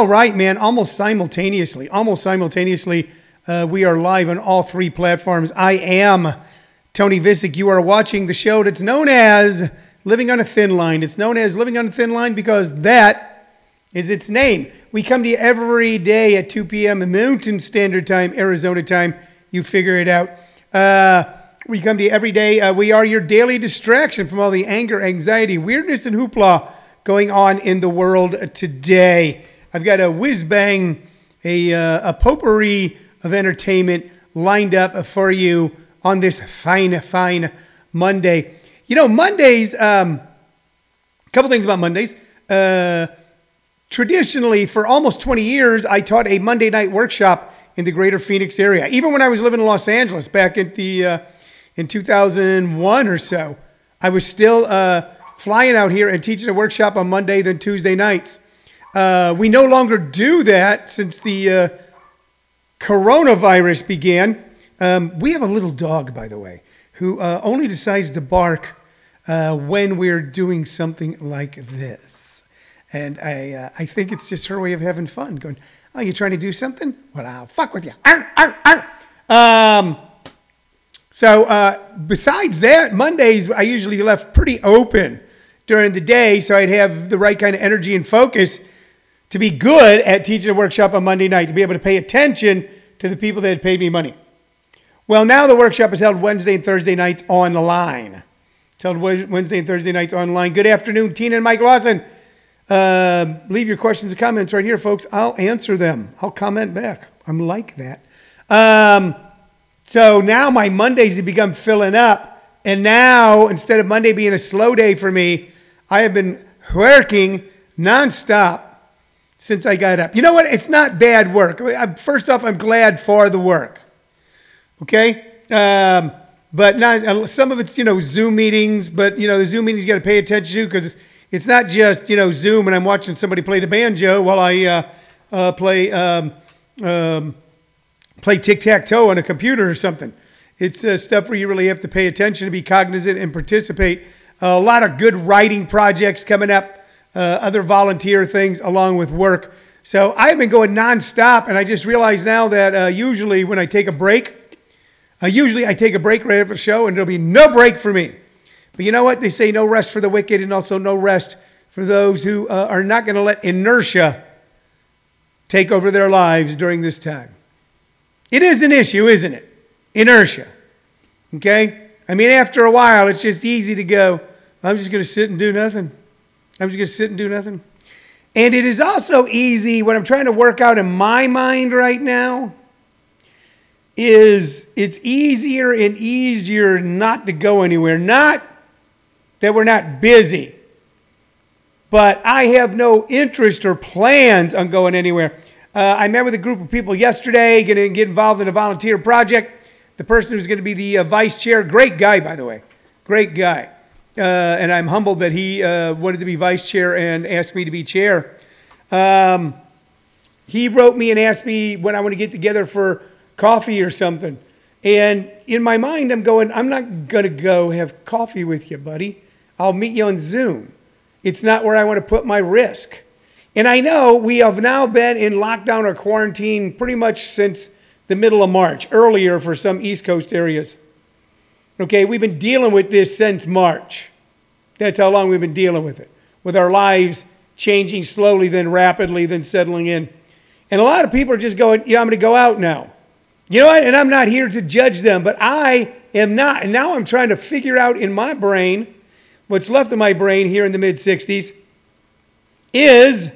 All right, man. Almost simultaneously, almost simultaneously, uh, we are live on all three platforms. I am Tony Vicich. You are watching the show that's known as Living on a Thin Line. It's known as Living on a Thin Line because that is its name. We come to you every day at 2 p.m. Mountain Standard Time, Arizona time. You figure it out. Uh, we come to you every day. Uh, we are your daily distraction from all the anger, anxiety, weirdness, and hoopla going on in the world today. I've got a whiz bang, a, uh, a potpourri of entertainment lined up for you on this fine, fine Monday. You know, Mondays, um, a couple things about Mondays. Uh, traditionally, for almost 20 years, I taught a Monday night workshop in the greater Phoenix area. Even when I was living in Los Angeles back in, the, uh, in 2001 or so, I was still uh, flying out here and teaching a workshop on Monday, then Tuesday nights. Uh, we no longer do that since the uh, coronavirus began. Um, we have a little dog, by the way, who uh, only decides to bark uh, when we're doing something like this. And I, uh, I think it's just her way of having fun, going, Oh, you trying to do something? Well, I'll fuck with you. Arr, arr, arr. Um, so, besides that, Mondays I usually left pretty open during the day so I'd have the right kind of energy and focus to be good at teaching a workshop on Monday night, to be able to pay attention to the people that had paid me money. Well, now the workshop is held Wednesday and Thursday nights online. It's held Wednesday and Thursday nights online. Good afternoon, Tina and Mike Lawson. Uh, leave your questions and comments right here, folks. I'll answer them. I'll comment back. I'm like that. Um, so now my Mondays have become filling up. And now, instead of Monday being a slow day for me, I have been working nonstop since I got up. You know what? It's not bad work. First off, I'm glad for the work. Okay? Um, but not, uh, some of it's, you know, Zoom meetings, but, you know, the Zoom meetings you got to pay attention to because it's not just, you know, Zoom and I'm watching somebody play the banjo while I uh, uh, play, um, um, play tic tac toe on a computer or something. It's uh, stuff where you really have to pay attention to be cognizant and participate. a lot of good writing projects coming up uh, other volunteer things along with work. So I've been going nonstop, and I just realized now that uh, usually when I take a break, uh, usually I take a break right after the show, and there'll be no break for me. But you know what? They say no rest for the wicked, and also no rest for those who uh, are not going to let inertia take over their lives during this time. It is an issue, isn't it? Inertia. Okay? I mean, after a while, it's just easy to go, I'm just going to sit and do nothing. I'm just going to sit and do nothing. And it is also easy, what I'm trying to work out in my mind right now is it's easier and easier not to go anywhere. Not that we're not busy, but I have no interest or plans on going anywhere. Uh, I met with a group of people yesterday, going to get involved in a volunteer project. The person who's going to be the uh, vice chair, great guy, by the way, great guy uh, and I'm humbled that he uh, wanted to be vice chair and asked me to be chair. Um, he wrote me and asked me when I want to get together for coffee or something. And in my mind, I'm going, I'm not going to go have coffee with you, buddy. I'll meet you on Zoom. It's not where I want to put my risk. And I know we have now been in lockdown or quarantine pretty much since the middle of March, earlier for some East Coast areas. Okay, we've been dealing with this since March. That's how long we've been dealing with it, with our lives changing slowly, then rapidly, then settling in. And a lot of people are just going, yeah, I'm going to go out now. You know what? And I'm not here to judge them, but I am not. And now I'm trying to figure out in my brain, what's left of my brain here in the mid 60s, is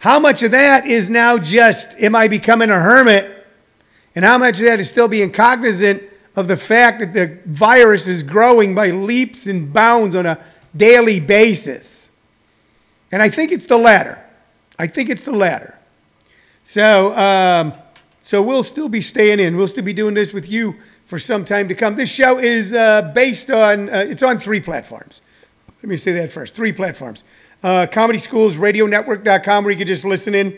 how much of that is now just, am I becoming a hermit? And how much of that is still being cognizant of the fact that the virus is growing by leaps and bounds on a daily basis. And I think it's the latter. I think it's the latter. So, um, so we'll still be staying in. We'll still be doing this with you for some time to come. This show is uh, based on, uh, it's on three platforms. Let me say that first. Three platforms. Uh, Comedy Schools, RadioNetwork.com, where you can just listen in.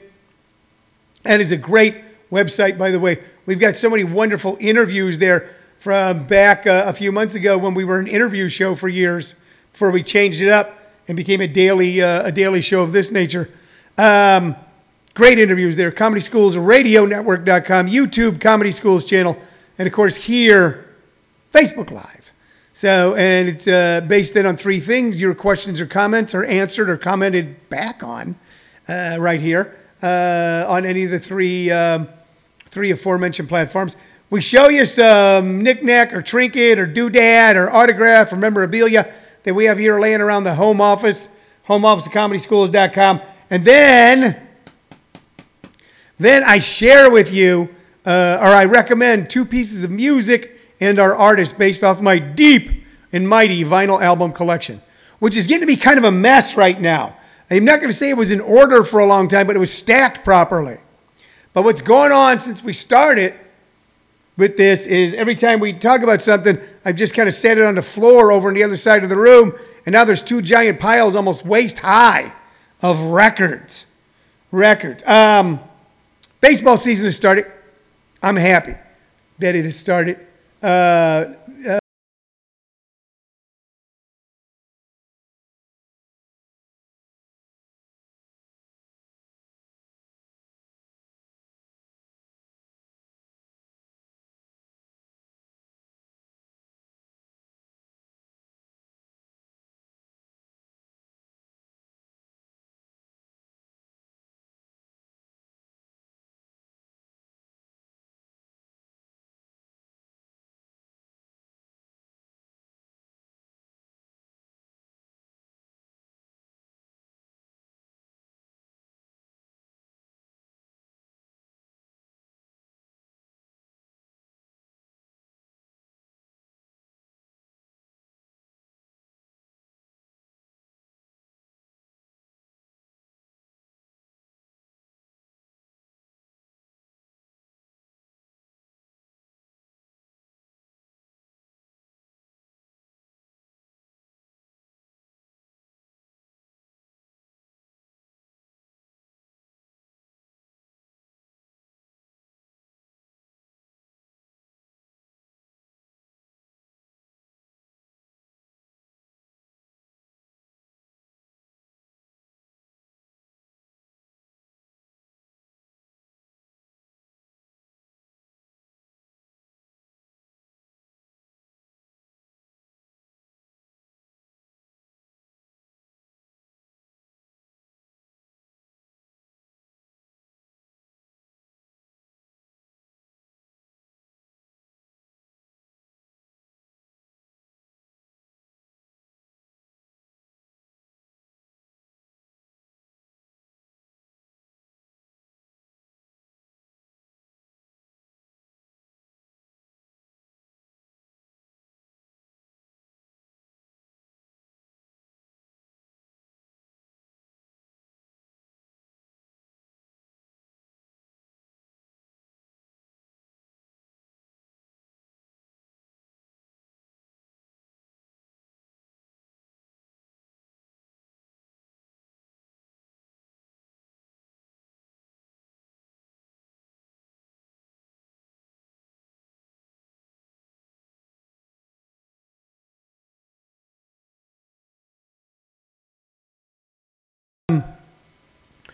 That is a great website, by the way. We've got so many wonderful interviews there from back uh, a few months ago when we were an interview show for years before we changed it up and became a daily, uh, a daily show of this nature. Um, great interviews there. Comedy Schools Radio Network.com, YouTube Comedy Schools channel, and of course here, Facebook Live. So, and it's uh, based then on three things. Your questions or comments are answered or commented back on uh, right here uh, on any of the three, um, three aforementioned platforms. We show you some knickknack or trinket or doodad or autograph or memorabilia that we have here laying around the home office, home office of comedyschools.com. And then, then I share with you, uh, or I recommend two pieces of music and our artists based off my deep and mighty vinyl album collection, which is getting to be kind of a mess right now. I'm not going to say it was in order for a long time, but it was stacked properly. But what's going on since we started with this is every time we talk about something, I've just kind of set it on the floor over on the other side of the room, and now there's two giant piles almost waist high of records. Records. Um, baseball season has started. I'm happy that it has started. Uh,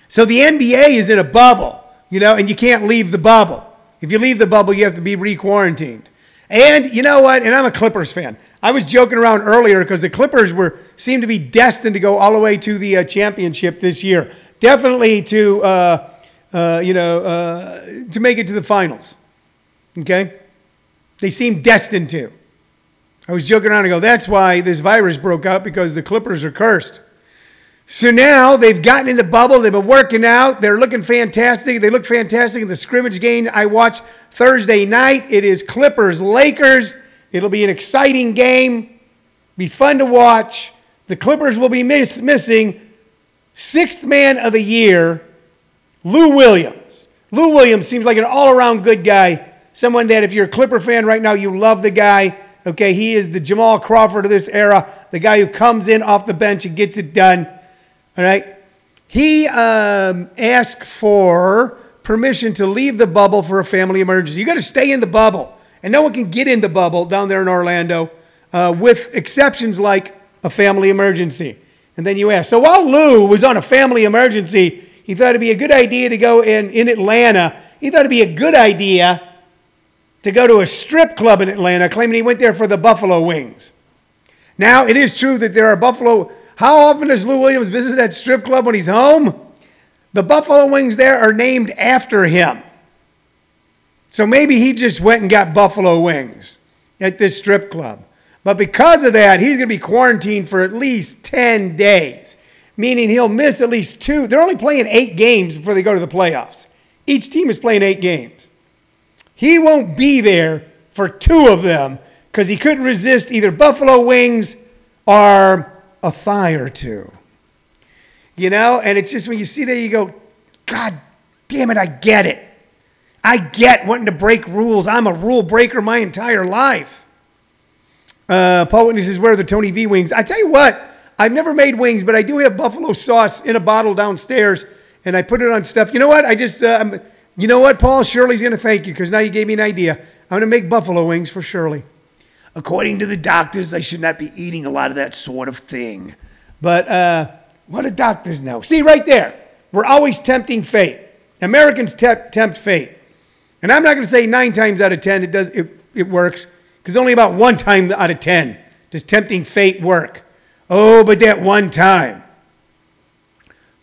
So the NBA is in a bubble, you know, and you can't leave the bubble. If you leave the bubble, you have to be re-quarantined. And you know what? And I'm a Clippers fan. I was joking around earlier because the Clippers were seemed to be destined to go all the way to the uh, championship this year. Definitely to uh, uh, you know uh, to make it to the finals. Okay, they seem destined to. I was joking around and go, that's why this virus broke out because the Clippers are cursed. So now they've gotten in the bubble. They've been working out. They're looking fantastic. They look fantastic in the scrimmage game I watched Thursday night. It is Clippers Lakers. It'll be an exciting game. Be fun to watch. The Clippers will be miss, missing sixth man of the year, Lou Williams. Lou Williams seems like an all around good guy. Someone that, if you're a Clipper fan right now, you love the guy. Okay, he is the Jamal Crawford of this era, the guy who comes in off the bench and gets it done. All right. He um, asked for permission to leave the bubble for a family emergency. You got to stay in the bubble, and no one can get in the bubble down there in Orlando, uh, with exceptions like a family emergency. And then you ask, so while Lou was on a family emergency, he thought it'd be a good idea to go in, in Atlanta. He thought it'd be a good idea to go to a strip club in Atlanta, claiming he went there for the Buffalo Wings. Now, it is true that there are Buffalo. How often does Lou Williams visit that strip club when he's home? The Buffalo Wings there are named after him. So maybe he just went and got Buffalo Wings at this strip club. But because of that, he's going to be quarantined for at least 10 days, meaning he'll miss at least two. They're only playing eight games before they go to the playoffs. Each team is playing eight games. He won't be there for two of them because he couldn't resist either Buffalo Wings or a thigh or two. You know, and it's just when you see that, you go, God damn it, I get it. I get wanting to break rules. I'm a rule breaker my entire life. Uh, Paul Whitney says, Where are the Tony V wings? I tell you what, I've never made wings, but I do have buffalo sauce in a bottle downstairs, and I put it on stuff. You know what? I just, uh, you know what, Paul? Shirley's going to thank you because now you gave me an idea. I'm going to make buffalo wings for Shirley. According to the doctors, I should not be eating a lot of that sort of thing. But uh, what do doctors know? See, right there, we're always tempting fate. Americans te- tempt fate. And I'm not going to say nine times out of ten it, does, it, it works. Because only about one time out of 10 does tempting fate work. Oh, but that one time.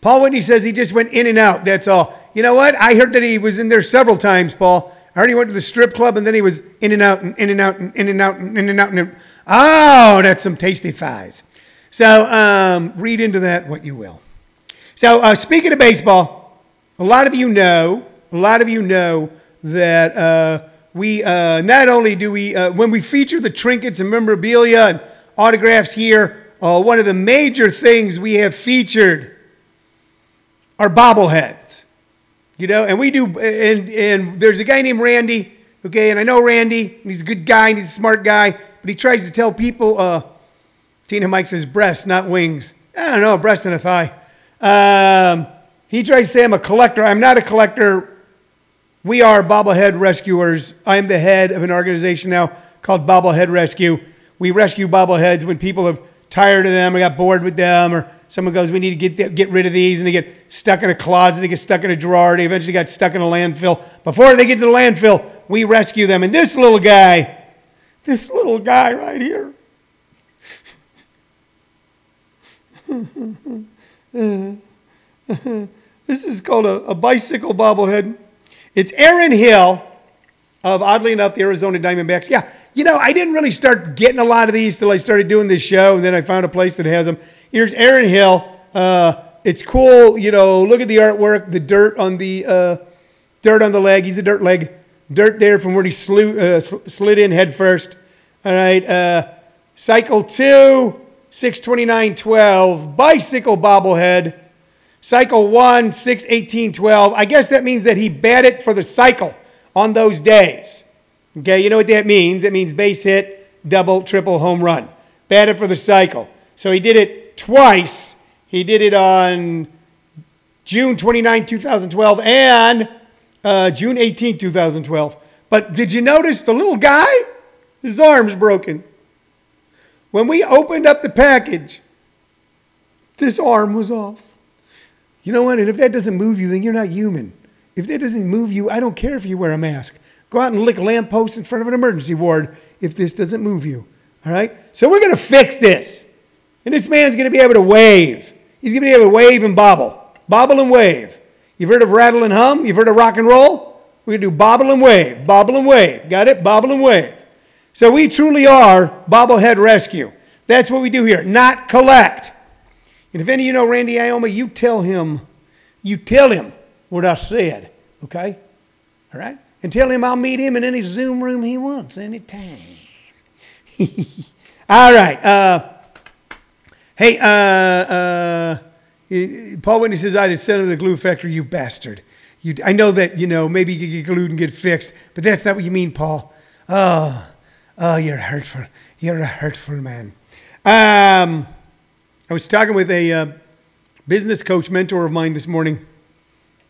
Paul Whitney says he just went in and out. That's all. You know what? I heard that he was in there several times, Paul. I heard he went to the strip club and then he was in and out and in and out and in and out and in and out. And oh, that's some tasty thighs. So um, read into that what you will. So uh, speaking of baseball, a lot of you know, a lot of you know that. Uh, we uh, not only do we, uh, when we feature the trinkets and memorabilia and autographs here, uh, one of the major things we have featured are bobbleheads. You know, and we do, and, and there's a guy named Randy, okay, and I know Randy, he's a good guy, and he's a smart guy, but he tries to tell people, uh, Tina Mike says breast, not wings. I don't know, breast and a thigh. Um, he tries to say I'm a collector. I'm not a collector we are bobblehead rescuers. I'm the head of an organization now called Bobblehead Rescue. We rescue bobbleheads when people have tired of them or got bored with them, or someone goes, "We need to get get rid of these," and they get stuck in a closet, they get stuck in a drawer, they eventually got stuck in a landfill. Before they get to the landfill, we rescue them. And this little guy, this little guy right here. this is called a, a bicycle bobblehead. It's Aaron Hill of, oddly enough, the Arizona Diamondbacks. Yeah, you know, I didn't really start getting a lot of these till I started doing this show, and then I found a place that has them. Here's Aaron Hill. Uh, it's cool, you know. Look at the artwork, the dirt on the uh, dirt on the leg. He's a dirt leg, dirt there from where he slew, uh, slid in head first. All right, uh, cycle two, six twenty nine twelve, bicycle bobblehead. Cycle 1, 6, 18, 12. I guess that means that he batted for the cycle on those days. Okay, you know what that means? It means base hit, double, triple, home run. Batted for the cycle. So he did it twice. He did it on June 29, 2012, and uh, June 18, 2012. But did you notice the little guy? His arm's broken. When we opened up the package, this arm was off. You know what? And if that doesn't move you, then you're not human. If that doesn't move you, I don't care if you wear a mask. Go out and lick lampposts in front of an emergency ward if this doesn't move you. All right? So we're going to fix this. And this man's going to be able to wave. He's going to be able to wave and bobble. Bobble and wave. You've heard of rattle and hum? You've heard of rock and roll? We're going to do bobble and wave. Bobble and wave. Got it? Bobble and wave. So we truly are bobblehead rescue. That's what we do here. Not collect. And if any of you know Randy Ioma, you tell him, you tell him what I said, okay? All right? And tell him I'll meet him in any Zoom room he wants anytime. All right. Uh, hey, uh, uh, Paul Whitney says I did send him to the glue factory, you bastard. You, I know that, you know, maybe you get glued and get fixed, but that's not what you mean, Paul. Oh, oh, you're hurtful. You're a hurtful man. Um, I was talking with a uh, business coach mentor of mine this morning.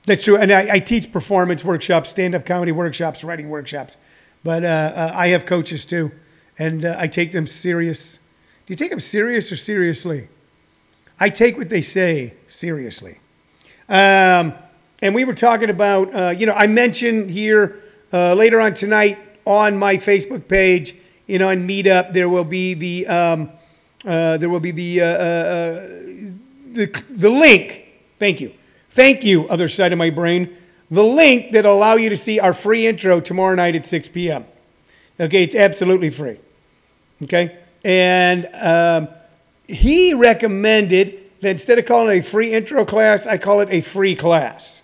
That's true. And I, I teach performance workshops, stand up comedy workshops, writing workshops. But uh, uh, I have coaches too. And uh, I take them serious. Do you take them serious or seriously? I take what they say seriously. Um, and we were talking about, uh, you know, I mentioned here uh, later on tonight on my Facebook page, you know, on Meetup, there will be the um, uh, there will be the, uh, uh, uh, the the link. Thank you, thank you, other side of my brain. The link that allow you to see our free intro tomorrow night at 6 p.m. Okay, it's absolutely free. Okay, and um, he recommended that instead of calling it a free intro class, I call it a free class.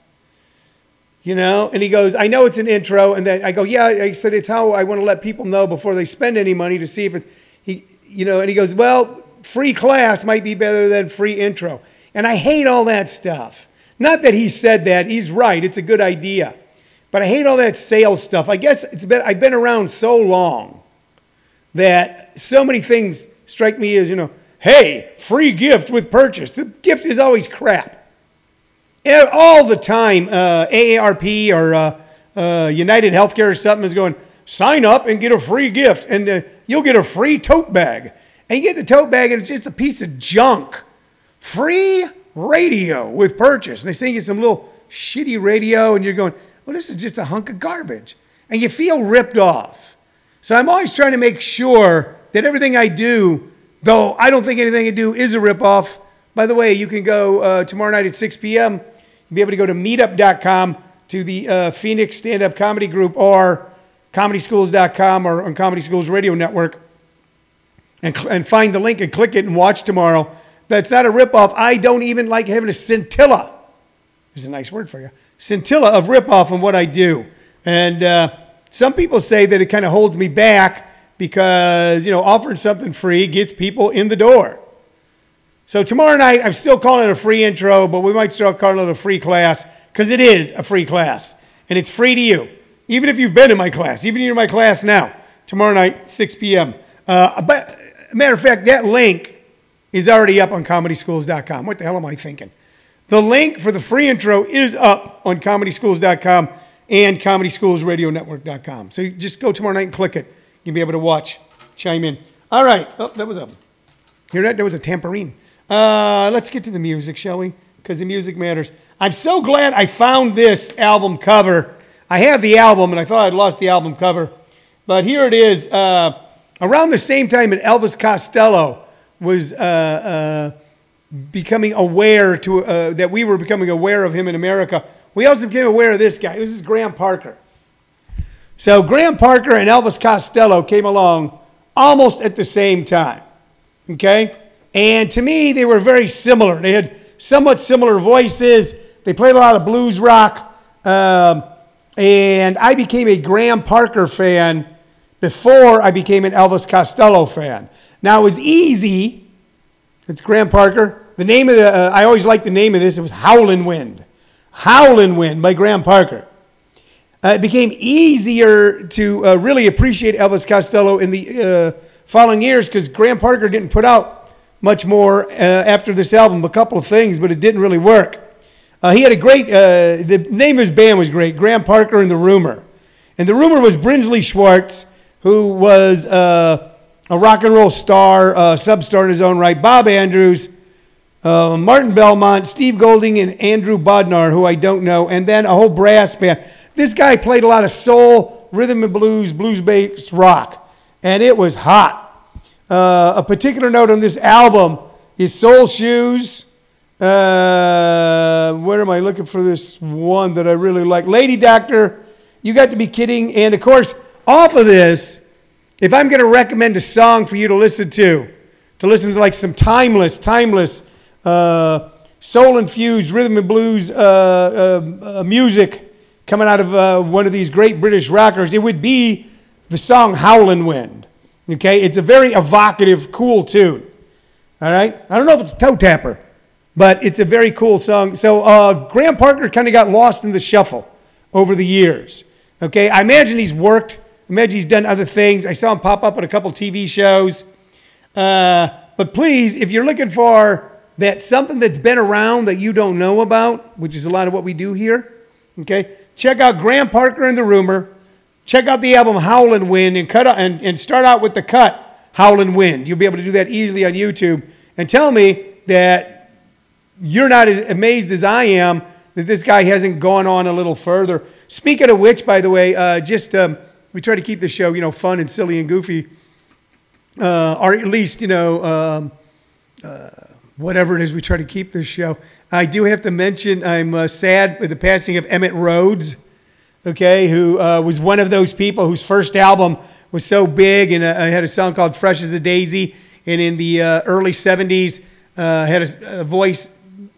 You know, and he goes, I know it's an intro, and then I go, yeah. I said it's how I want to let people know before they spend any money to see if it's, He, you know, and he goes, well, free class might be better than free intro, and I hate all that stuff. Not that he said that; he's right. It's a good idea, but I hate all that sales stuff. I guess it's been I've been around so long that so many things strike me as you know, hey, free gift with purchase. The gift is always crap all the time, uh, AARP or uh, uh, United Healthcare or something is going, sign up and get a free gift, and uh, you'll get a free tote bag. And you get the tote bag, and it's just a piece of junk. Free radio with purchase. And they send you some little shitty radio, and you're going, well, this is just a hunk of garbage. And you feel ripped off. So I'm always trying to make sure that everything I do, though I don't think anything I do is a ripoff, by the way, you can go uh, tomorrow night at 6 p.m. You'll be able to go to meetup.com to the uh, Phoenix Stand Up Comedy Group or comedyschools.com or on Comedy Schools Radio Network and, and find the link and click it and watch tomorrow. That's not a ripoff. I don't even like having a scintilla. There's a nice word for you. Scintilla of ripoff in what I do. And uh, some people say that it kind of holds me back because, you know, offering something free gets people in the door. So tomorrow night, I'm still calling it a free intro, but we might start calling it a free class because it is a free class and it's free to you. Even if you've been in my class, even if you're in my class now, tomorrow night, 6 p.m. Uh, but matter of fact, that link is already up on comedyschools.com. What the hell am I thinking? The link for the free intro is up on comedyschools.com and comedyschoolsradionetwork.com. So you just go tomorrow night and click it. You'll be able to watch, chime in. All right. Oh, that was a, hear that? There was a tambourine. Uh, let's get to the music, shall we? Because the music matters. I'm so glad I found this album cover. I have the album, and I thought I'd lost the album cover. But here it is. Uh, around the same time that Elvis Costello was uh, uh, becoming aware to uh, that we were becoming aware of him in America, we also became aware of this guy. This is Graham Parker. So Graham Parker and Elvis Costello came along almost at the same time. Okay? And to me, they were very similar. They had somewhat similar voices. They played a lot of blues rock. Um, and I became a Graham Parker fan before I became an Elvis Costello fan. Now, it was easy. It's Graham Parker. The name of the, uh, I always liked the name of this. It was Howlin' Wind. Howlin' Wind by Graham Parker. Uh, it became easier to uh, really appreciate Elvis Costello in the uh, following years because Graham Parker didn't put out much more uh, after this album, a couple of things, but it didn't really work. Uh, he had a great, uh, the name of his band was great, Graham Parker and the Rumor. And the Rumor was Brinsley Schwarz, who was a rock and roll star, uh, sub-star in his own right, Bob Andrews, uh, Martin Belmont, Steve Goulding, and Andrew Bodnar, who I don't know, and then a whole brass band. This guy played a lot of soul, rhythm and blues, blues-based rock, and it was hot. Uh, a particular note on this album is Soul Shoes. Uh, where am I looking for this one that I really like? Lady Doctor, you got to be kidding. And of course, off of this, if I'm going to recommend a song for you to listen to, to listen to like some timeless, timeless, soul infused rhythm and blues uh, uh, uh, music coming out of one of these great British rockers, it would be the song Howlin' Wind. Okay, it's a very evocative, cool tune. All right, I don't know if it's a toe tapper, but it's a very cool song. So uh, Graham Parker kind of got lost in the shuffle over the years. Okay, I imagine he's worked. I imagine he's done other things. I saw him pop up on a couple TV shows. Uh, but please, if you're looking for that something that's been around that you don't know about, which is a lot of what we do here, okay, check out Graham Parker and the Rumor. Check out the album Howlin' Wind and, cut, and, and start out with the cut Howlin' Wind. You'll be able to do that easily on YouTube. And tell me that you're not as amazed as I am that this guy hasn't gone on a little further. Speaking of which, by the way, uh, just um, we try to keep the show, you know, fun and silly and goofy, uh, or at least, you know, um, uh, whatever it is we try to keep this show. I do have to mention I'm uh, sad with the passing of Emitt Rhodes, okay, who uh, was one of those people whose first album was so big and uh, had a song called Fresh as a Daisy. And in the uh, early 70s, uh, had a, a voice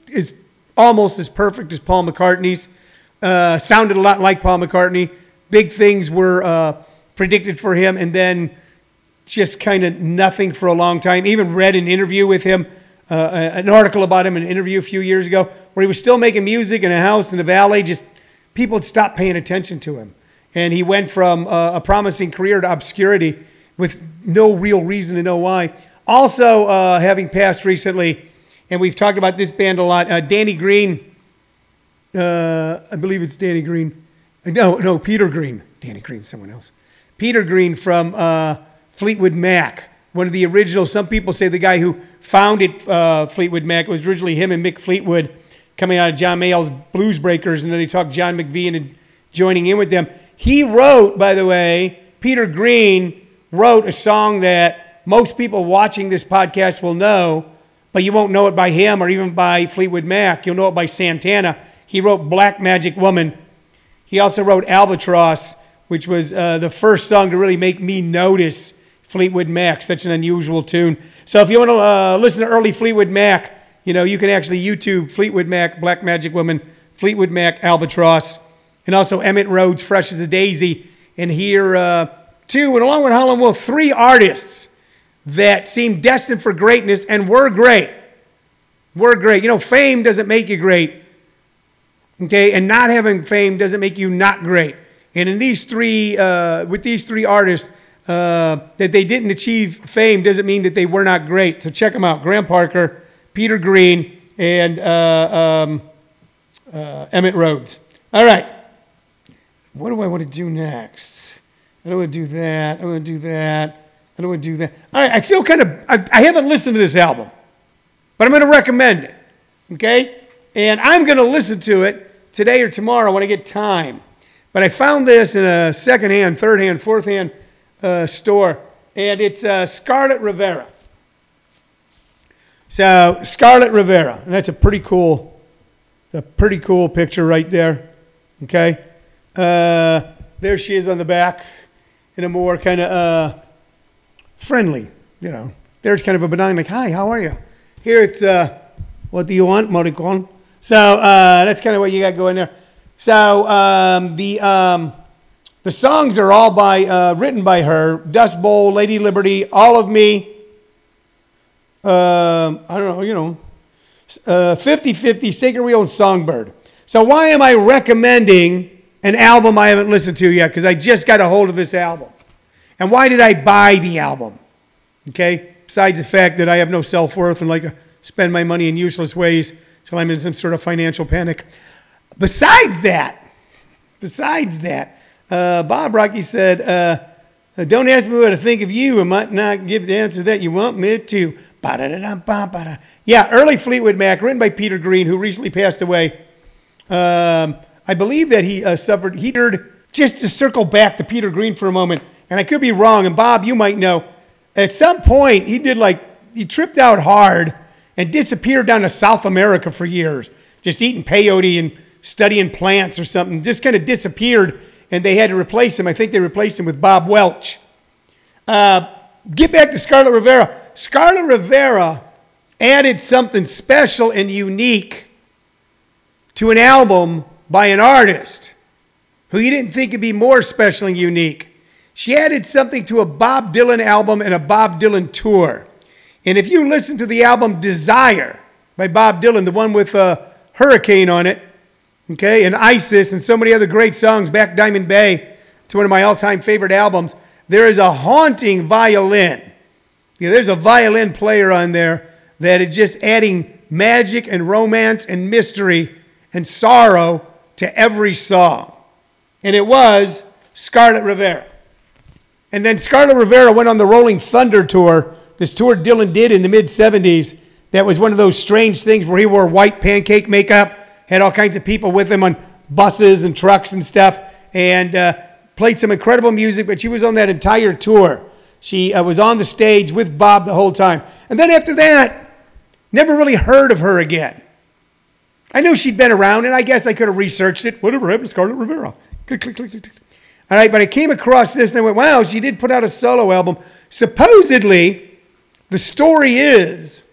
is almost as perfect as Paul McCartney's. Uh, sounded a lot like Paul McCartney. Big things were predicted for him, and then just kind of nothing for a long time. Even read an interview with him, uh, an article about him, an interview a few years ago, where he was still making music in a house in the valley. Just people had stopped paying attention to him, and he went from uh, a promising career to obscurity with no real reason to know why. Also, uh, having passed recently, and we've talked about this band a lot. Uh, Danny Green uh, I believe it's Danny Green. No, no, Peter Green. Danny Green, someone else. Peter Green from uh, Fleetwood Mac, one of the original. Some people say the guy who founded uh, Fleetwood Mac was originally him and Mick Fleetwood coming out of John Mayall's Blues Breakers, and then he talked John McVie and joining in with them. He wrote, by the way, Peter Green wrote a song that most people watching this podcast will know, but you won't know it by him or even by Fleetwood Mac. You'll know it by Santana. He wrote Black Magic Woman. He also wrote Albatross, which was uh, the first song to really make me notice Fleetwood Mac, such an unusual tune. So if you want to uh, listen to early Fleetwood Mac, you know, you can actually YouTube Fleetwood Mac, Black Magic Woman, Fleetwood Mac, Albatross, and also Emitt Rhodes, Fresh as a Daisy, and here uh, two, and along with Howlin' Wolf, three artists that seemed destined for greatness and were great. Were great. You know, fame doesn't make you great. Okay, and not having fame doesn't make you not great. And in these three, uh, with these three artists, uh, that they didn't achieve fame doesn't mean that they were not great. So check them out: Graham Parker, Peter Green, and uh, um, uh, Emitt Rhodes. All right, what do I want to do next? I don't want to do that. I want to do that. I don't want to do that. All right, I feel kind of. I, I haven't listened to this album, but I'm going to recommend it. Okay, and I'm going to listen to it today or tomorrow when I get time. But I found this in a second-hand, third-hand, fourth-hand uh, store, and it's uh, Scarlet Rivera. So Scarlet Rivera, and that's a pretty cool, a pretty cool picture right there. Okay, uh, there she is on the back, in a more kind of uh, friendly, you know. There's kind of a benign, like, "Hi, how are you?" Here it's, uh, "What do you want, Morricone?" So uh, that's kind of what you got going there. So um, the um, the songs are all by uh, written by her. Dust Bowl, Lady Liberty, All of Me. Uh, I don't know, you know, uh, 50-50, Sacred Wheel, and Songbird. So why am I recommending an album I haven't listened to yet? Because I just got a hold of this album. And why did I buy the album? Okay, besides the fact that I have no self worth and like to spend my money in useless ways so I'm in some sort of financial panic. Besides that, besides that, uh, Bob Rocky said, uh, uh Don't ask me what I think of you. I might not give the answer that you want me to. Yeah, early Fleetwood Mac, written by Peter Green, who recently passed away. Um, I believe that he uh, suffered, he heard, just to circle back to Peter Green for a moment, and I could be wrong, and Bob, you might know. At some point, he did like, he tripped out hard and disappeared down to South America for years, just eating peyote and studying plants or something. Just kind of disappeared, and they had to replace him. I think they replaced him with Bob Welch. Uh, get back to Scarlet Rivera. Scarlet Rivera added something special and unique to an album by an artist who you didn't think would be more special and unique. She added something to a Bob Dylan album and a Bob Dylan tour. And if you listen to the album Desire by Bob Dylan, the one with uh, Hurricane on it, okay, and Isis and so many other great songs, Black Diamond Bay, it's one of my all time favorite albums. There is a haunting violin. Yeah, there's a violin player on there that is just adding magic and romance and mystery and sorrow to every song. And it was Scarlet Rivera. And then Scarlet Rivera went on the Rolling Thunder tour this tour Dylan did in the mid 70s that was one of those strange things where he wore white pancake makeup, had all kinds of people with him on buses and trucks and stuff, and uh, played some incredible music. But she was on that entire tour. She uh, was on the stage with Bob the whole time. And then after that, never really heard of her again. I knew she'd been around, and I guess I could have researched it. Whatever happened to Scarlet Rivera? Click, click, click, click, click. All right, but I came across this and I went, wow, she did put out a solo album. Supposedly, the story is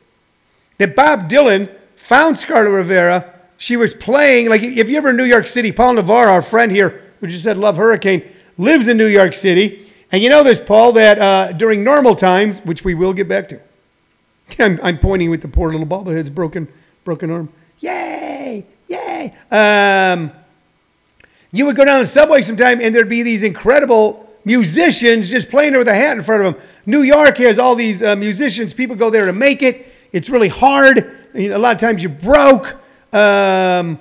that Bob Dylan found Scarlet Rivera. She was playing, like, if you ever in New York City, Paul Navarro, our friend here, who just said Love Hurricane, lives in New York City. And you know this, Paul, that uh, during normal times, which we will get back to, I'm, I'm pointing with the poor little bobblehead's broken, broken arm. Yay! Yay! Um, you would go down the subway sometime and there'd be these incredible musicians just playing with a hat in front of them. New York has all these uh, musicians. People go there to make it. It's really hard. You know, a lot of times you're broke. Um,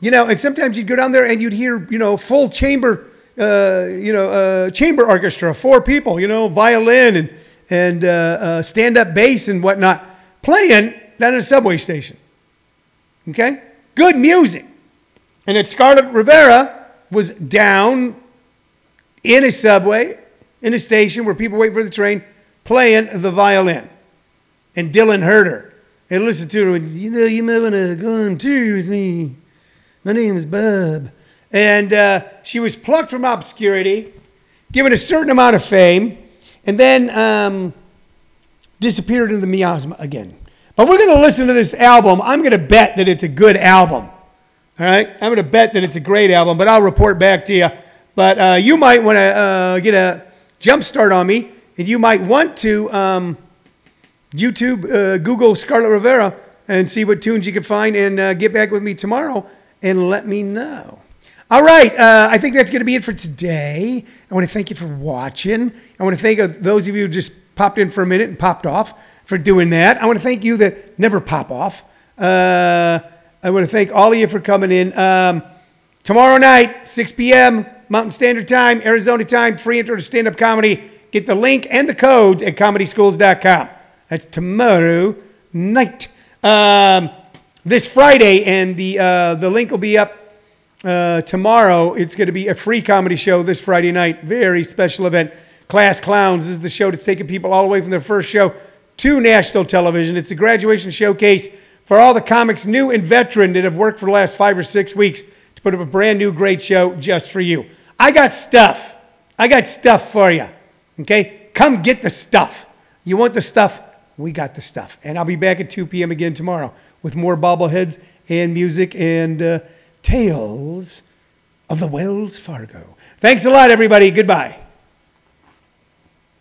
you know, and sometimes you'd go down there and you'd hear, you know, full chamber, uh, you know, uh, chamber orchestra, four people, you know, violin and and uh, uh, stand-up bass and whatnot, playing down at a subway station. Okay, good music. And that Scarlet Rivera was down in a subway, in a station where people waiting for the train, playing the violin. And Dylan heard her and listened to her. You know, you might want to go on tour with me. My name is Bob. And uh, she was plucked from obscurity, given a certain amount of fame, and then um, disappeared into the miasma again. But we're going to listen to this album. I'm going to bet that it's a good album. All right, I'm going to bet that it's a great album, but I'll report back to you. But uh, you might want to uh, get a jump start on me, and you might want to um, YouTube, uh, Google Scarlet Rivera, and see what tunes you can find, and uh, get back with me tomorrow and let me know. All right, uh, I think that's going to be it for today. I want to thank you for watching. I want to thank uh, those of you who just popped in for a minute and popped off for doing that. I want to thank you that never pop off. I want to thank all of you for coming in. Um, tomorrow night, 6 p.m. Mountain Standard Time, Arizona time, free intro to stand up comedy. Get the link and the code at comedyschools.com. That's tomorrow night. Um, this Friday, and the, uh, the link will be up uh, tomorrow. It's going to be a free comedy show this Friday night. Very special event. Class Clowns this is the show that's taking people all the way from their first show to national television. It's a graduation showcase for all the comics, new and veteran, that have worked for the last five or six weeks to put up a brand new great show just for you. I got stuff. I got stuff for you. Okay? Come get the stuff. You want the stuff? We got the stuff. And I'll be back at 2 p.m. again tomorrow with more bobbleheads and music and uh, tales of the Wells Fargo. Thanks a lot, everybody. Goodbye.